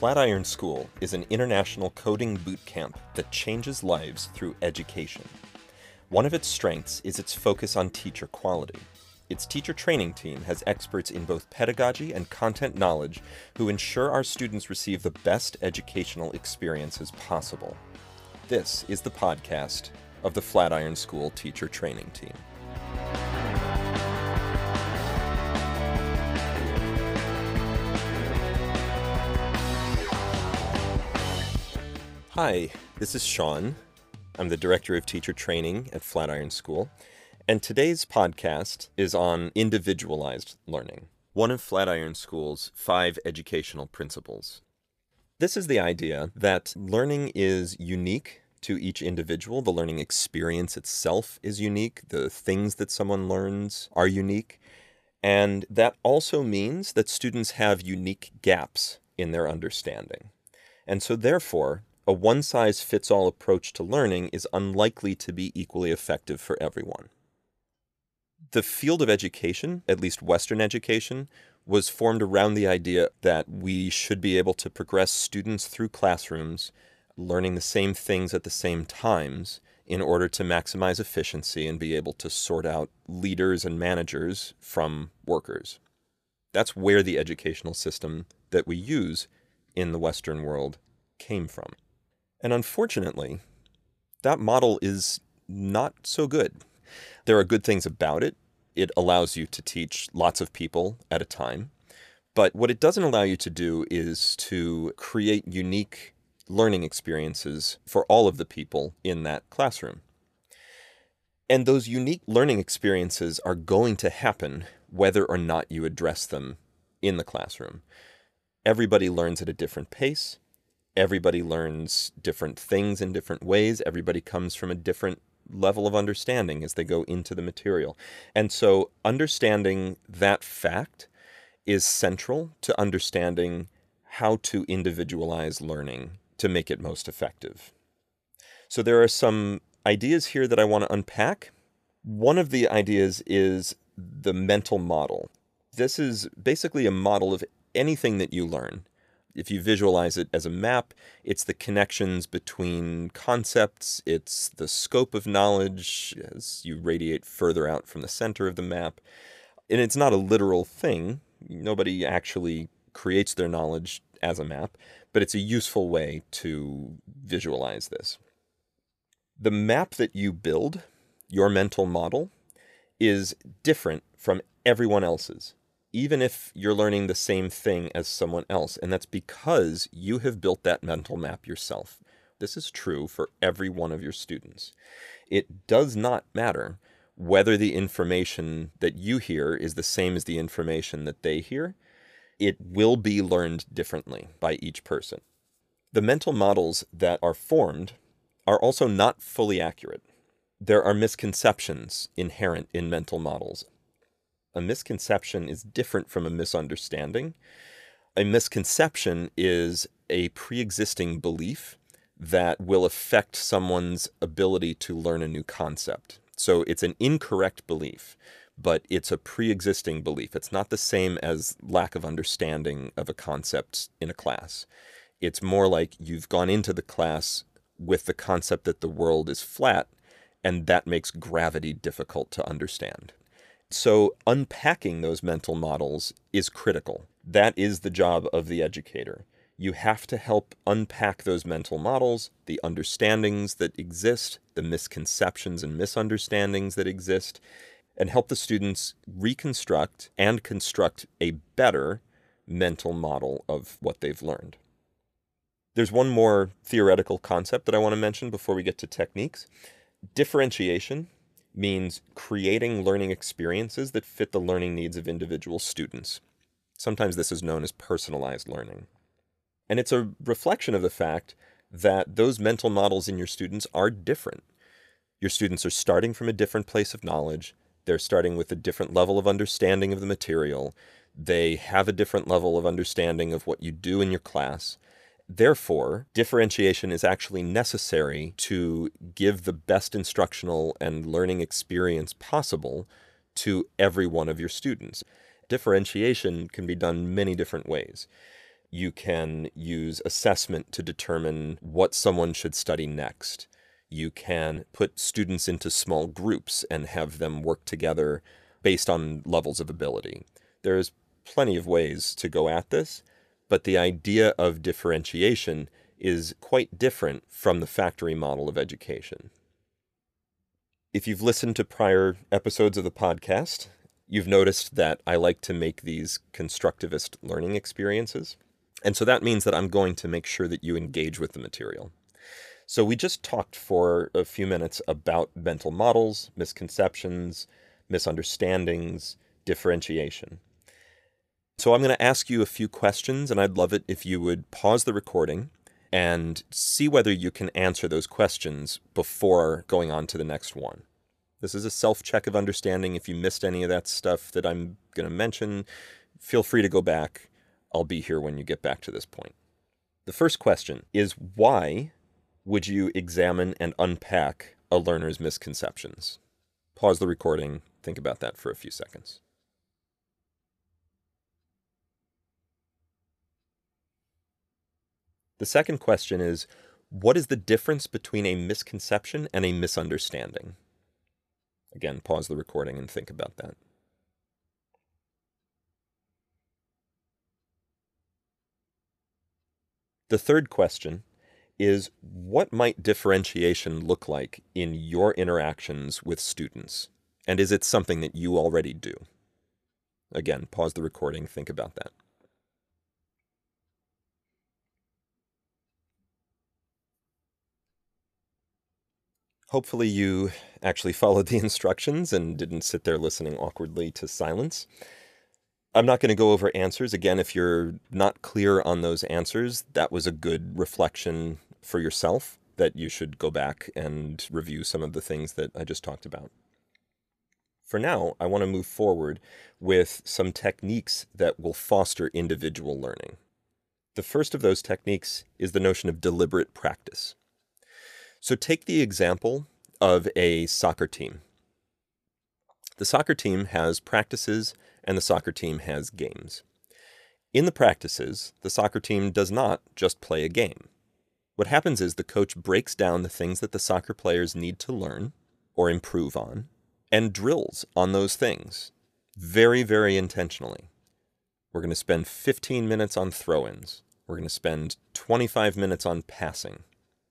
Flatiron School is an international coding boot camp that changes lives through education. One of its strengths is its focus on teacher quality. Its teacher training team has experts in both pedagogy and content knowledge who ensure our students receive the best educational experiences possible. This is the podcast of the Flatiron School Teacher Training Team. Hi, this is Sean. I'm the Director of Teacher Training at Flatiron School, and today's podcast is on individualized learning, one of Flatiron School's five educational principles. This is the idea that learning is unique to each individual. The learning experience itself is unique. The things that someone learns are unique. And that also means that students have unique gaps in their understanding. And so, therefore, a one size fits all approach to learning is unlikely to be equally effective for everyone. The field of education, at least Western education, was formed around the idea that we should be able to progress students through classrooms learning the same things at the same times in order to maximize efficiency and be able to sort out leaders and managers from workers. That's where the educational system that we use in the Western world came from. And unfortunately, that model is not so good. There are good things about it. It allows you to teach lots of people at a time. But what it doesn't allow you to do is to create unique learning experiences for all of the people in that classroom. And those unique learning experiences are going to happen whether or not you address them in the classroom. Everybody learns at a different pace everybody learns different things in different ways. Everybody comes from a different level of understanding as they go into the material. And so, understanding that fact is central to understanding how to individualize learning to make it most effective. So, there are some ideas here that I want to unpack. One of the ideas is the mental model. This is basically a model of anything that you learn if you visualize it as a map, it's the connections between concepts, it's the scope of knowledge as you radiate further out from the center of the map. And it's not a literal thing. Nobody actually creates their knowledge as a map, but it's a useful way to visualize this. The map that you build, your mental model, is different from everyone else's even if you're learning the same thing as someone else. And that's because you have built that mental map yourself. This is true for every one of your students. It does not matter whether the information that you hear is the same as the information that they hear. It will be learned differently by each person. The mental models that are formed are also not fully accurate. There are misconceptions inherent in mental models a misconception is different from a misunderstanding. A misconception is a pre existing belief that will affect someone's ability to learn a new concept. So it's an incorrect belief, but it's a pre existing belief. It's not the same as lack of understanding of a concept in a class. It's more like you've gone into the class with the concept that the world is flat, and that makes gravity difficult to understand. So, unpacking those mental models is critical. That is the job of the educator. You have to help unpack those mental models, the understandings that exist, the misconceptions and misunderstandings that exist, and help the students reconstruct and construct a better mental model of what they've learned. There's one more theoretical concept that I want to mention before we get to techniques. Differentiation means creating learning experiences that fit the learning needs of individual students. Sometimes this is known as personalized learning. And it's a reflection of the fact that those mental models in your students are different. Your students are starting from a different place of knowledge. They're starting with a different level of understanding of the material. They have a different level of understanding of what you do in your class. Therefore, differentiation is actually necessary to give the best instructional and learning experience possible to every one of your students. Differentiation can be done many different ways. You can use assessment to determine what someone should study next. You can put students into small groups and have them work together based on levels of ability. There's plenty of ways to go at this, but the idea of differentiation is quite different from the factory model of education. If you've listened to prior episodes of the podcast, you've noticed that I like to make these constructivist learning experiences. And so that means that I'm going to make sure that you engage with the material. So we just talked for a few minutes about mental models, misconceptions, misunderstandings, differentiation. So I'm going to ask you a few questions, and I'd love it if you would pause the recording and see whether you can answer those questions before going on to the next one. This is a self check of understanding. If you missed any of that stuff that I'm going to mention, feel free to go back. I'll be here when you get back to this point. The first question is why would you examine and unpack a learner's misconceptions? Pause the recording, think about that for a few seconds. The second question is what is the difference between a misconception and a misunderstanding? Again, pause the recording and think about that. The third question is what might differentiation look like in your interactions with students? And is it something that you already do? Again, pause the recording, think about that. Hopefully, you actually followed the instructions and didn't sit there listening awkwardly to silence. I'm not going to go over answers. Again, if you're not clear on those answers, that was a good reflection for yourself that you should go back and review some of the things that I just talked about. For now, I want to move forward with some techniques that will foster individual learning. The first of those techniques is the notion of deliberate practice. So take the example of a soccer team. The soccer team has practices and the soccer team has games. In the practices, the soccer team does not just play a game. What happens is the coach breaks down the things that the soccer players need to learn or improve on and drills on those things very, very intentionally. We're going to spend 15 minutes on throw ins. We're going to spend 25 minutes on passing.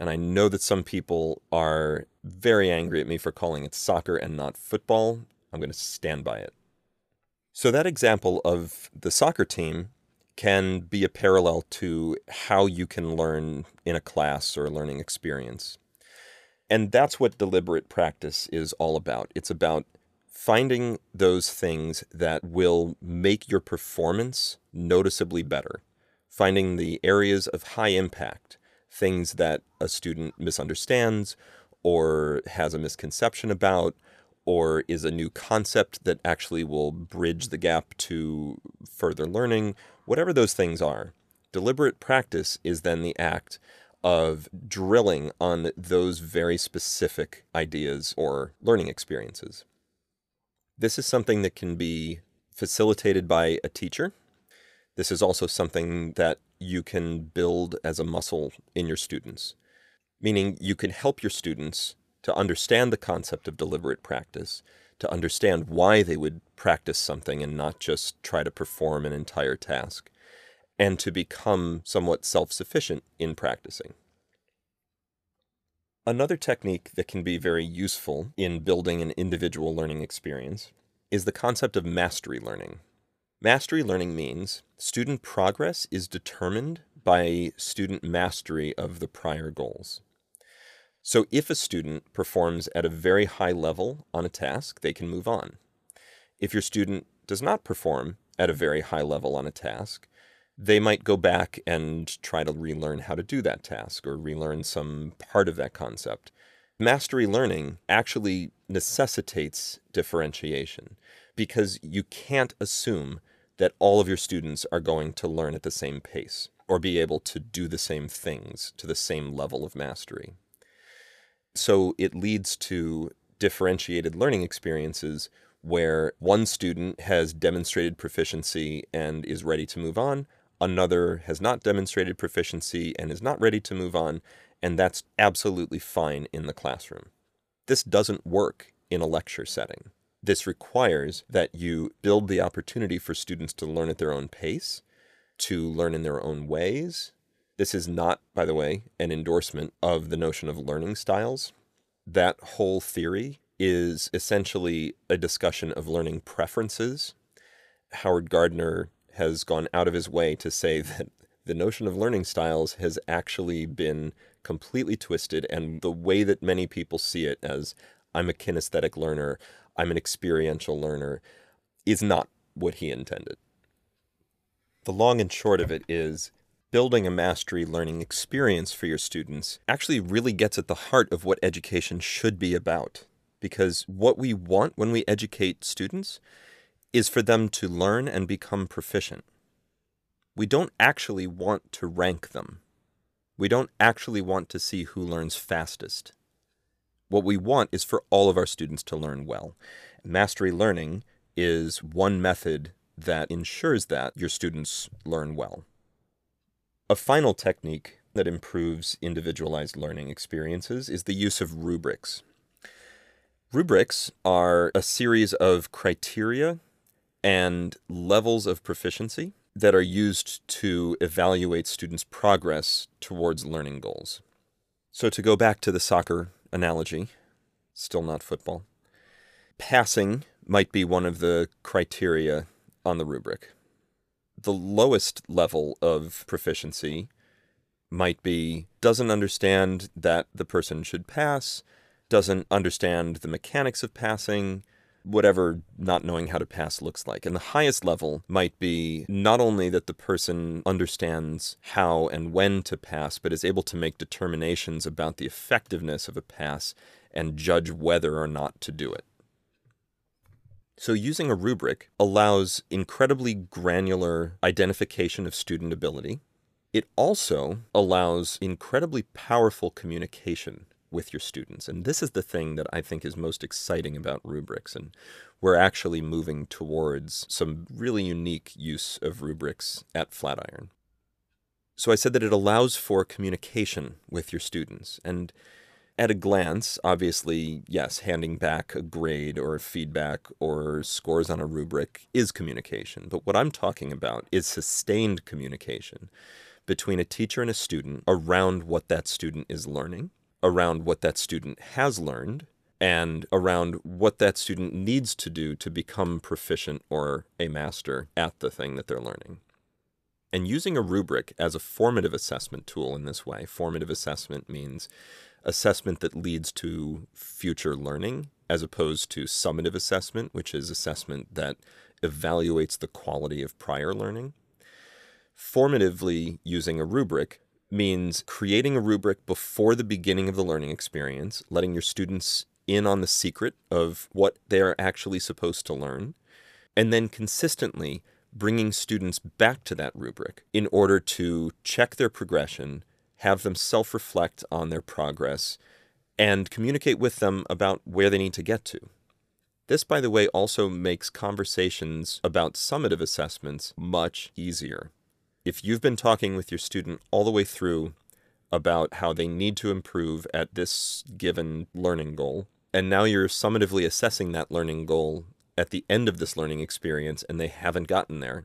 And I know that some people are very angry at me for calling it soccer and not football. I'm going to stand by it. So, that example of the soccer team can be a parallel to how you can learn in a class or a learning experience. And that's what deliberate practice is all about. It's about finding those things that will make your performance noticeably better, finding the areas of high impact things that a student misunderstands or has a misconception about or is a new concept that actually will bridge the gap to further learning, whatever those things are. Deliberate practice is then the act of drilling on those very specific ideas or learning experiences. This is something that can be facilitated by a teacher. This is also something that you can build as a muscle in your students, meaning you can help your students to understand the concept of deliberate practice, to understand why they would practice something and not just try to perform an entire task, and to become somewhat self sufficient in practicing. Another technique that can be very useful in building an individual learning experience is the concept of mastery learning. Mastery learning means student progress is determined by student mastery of the prior goals. So if a student performs at a very high level on a task, they can move on. If your student does not perform at a very high level on a task, they might go back and try to relearn how to do that task or relearn some part of that concept. Mastery learning actually necessitates differentiation because you can't assume that all of your students are going to learn at the same pace or be able to do the same things to the same level of mastery. So it leads to differentiated learning experiences where one student has demonstrated proficiency and is ready to move on, Another has not demonstrated proficiency and is not ready to move on, and that's absolutely fine in the classroom. This doesn't work in a lecture setting. This requires that you build the opportunity for students to learn at their own pace, to learn in their own ways. This is not, by the way, an endorsement of the notion of learning styles. That whole theory is essentially a discussion of learning preferences. Howard Gardner has gone out of his way to say that the notion of learning styles has actually been completely twisted, and the way that many people see it as I'm a kinesthetic learner, I'm an experiential learner, is not what he intended. The long and short of it is building a mastery learning experience for your students actually really gets at the heart of what education should be about. Because what we want when we educate students is for them to learn and become proficient. We don't actually want to rank them. We don't actually want to see who learns fastest. What we want is for all of our students to learn well. Mastery learning is one method that ensures that your students learn well. A final technique that improves individualized learning experiences is the use of rubrics. Rubrics are a series of criteria and levels of proficiency that are used to evaluate students' progress towards learning goals. So, to go back to the soccer analogy, still not football, passing might be one of the criteria on the rubric. The lowest level of proficiency might be doesn't understand that the person should pass, doesn't understand the mechanics of passing, whatever not knowing how to pass looks like. And the highest level might be not only that the person understands how and when to pass, but is able to make determinations about the effectiveness of a pass and judge whether or not to do it. So, using a rubric allows incredibly granular identification of student ability. It also allows incredibly powerful communication with your students. And this is the thing that I think is most exciting about rubrics. And we're actually moving towards some really unique use of rubrics at Flatiron. So I said that it allows for communication with your students. And at a glance, obviously, yes, handing back a grade or feedback or scores on a rubric is communication. But what I'm talking about is sustained communication between a teacher and a student around what that student is learning around what that student has learned and around what that student needs to do to become proficient or a master at the thing that they're learning. And using a rubric as a formative assessment tool in this way, formative assessment means assessment that leads to future learning as opposed to summative assessment, which is assessment that evaluates the quality of prior learning. Formatively using a rubric means creating a rubric before the beginning of the learning experience, letting your students in on the secret of what they're actually supposed to learn, and then consistently bringing students back to that rubric in order to check their progression, have them self reflect on their progress, and communicate with them about where they need to get to. This, by the way, also makes conversations about summative assessments much easier if you've been talking with your student all the way through about how they need to improve at this given learning goal, and now you're summatively assessing that learning goal at the end of this learning experience and they haven't gotten there,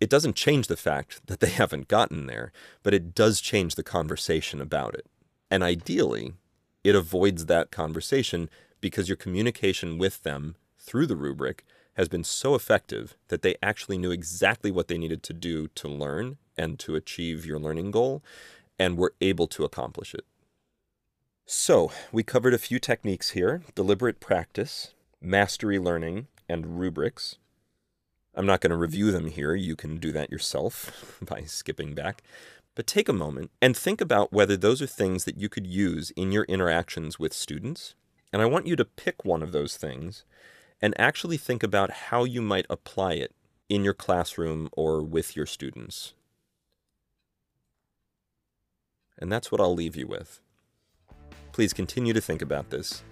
it doesn't change the fact that they haven't gotten there, but it does change the conversation about it. And ideally, it avoids that conversation because your communication with them through the rubric has been so effective that they actually knew exactly what they needed to do to learn and to achieve your learning goal and were able to accomplish it. So, we covered a few techniques here deliberate practice, mastery learning, and rubrics. I'm not going to review them here. You can do that yourself by skipping back. But take a moment and think about whether those are things that you could use in your interactions with students. And I want you to pick one of those things and actually think about how you might apply it in your classroom or with your students. And that's what I'll leave you with. Please continue to think about this.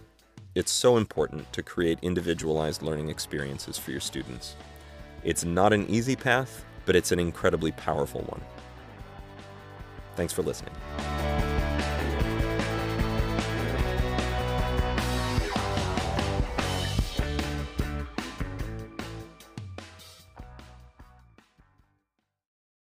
It's so important to create individualized learning experiences for your students. It's not an easy path, but it's an incredibly powerful one. Thanks for listening.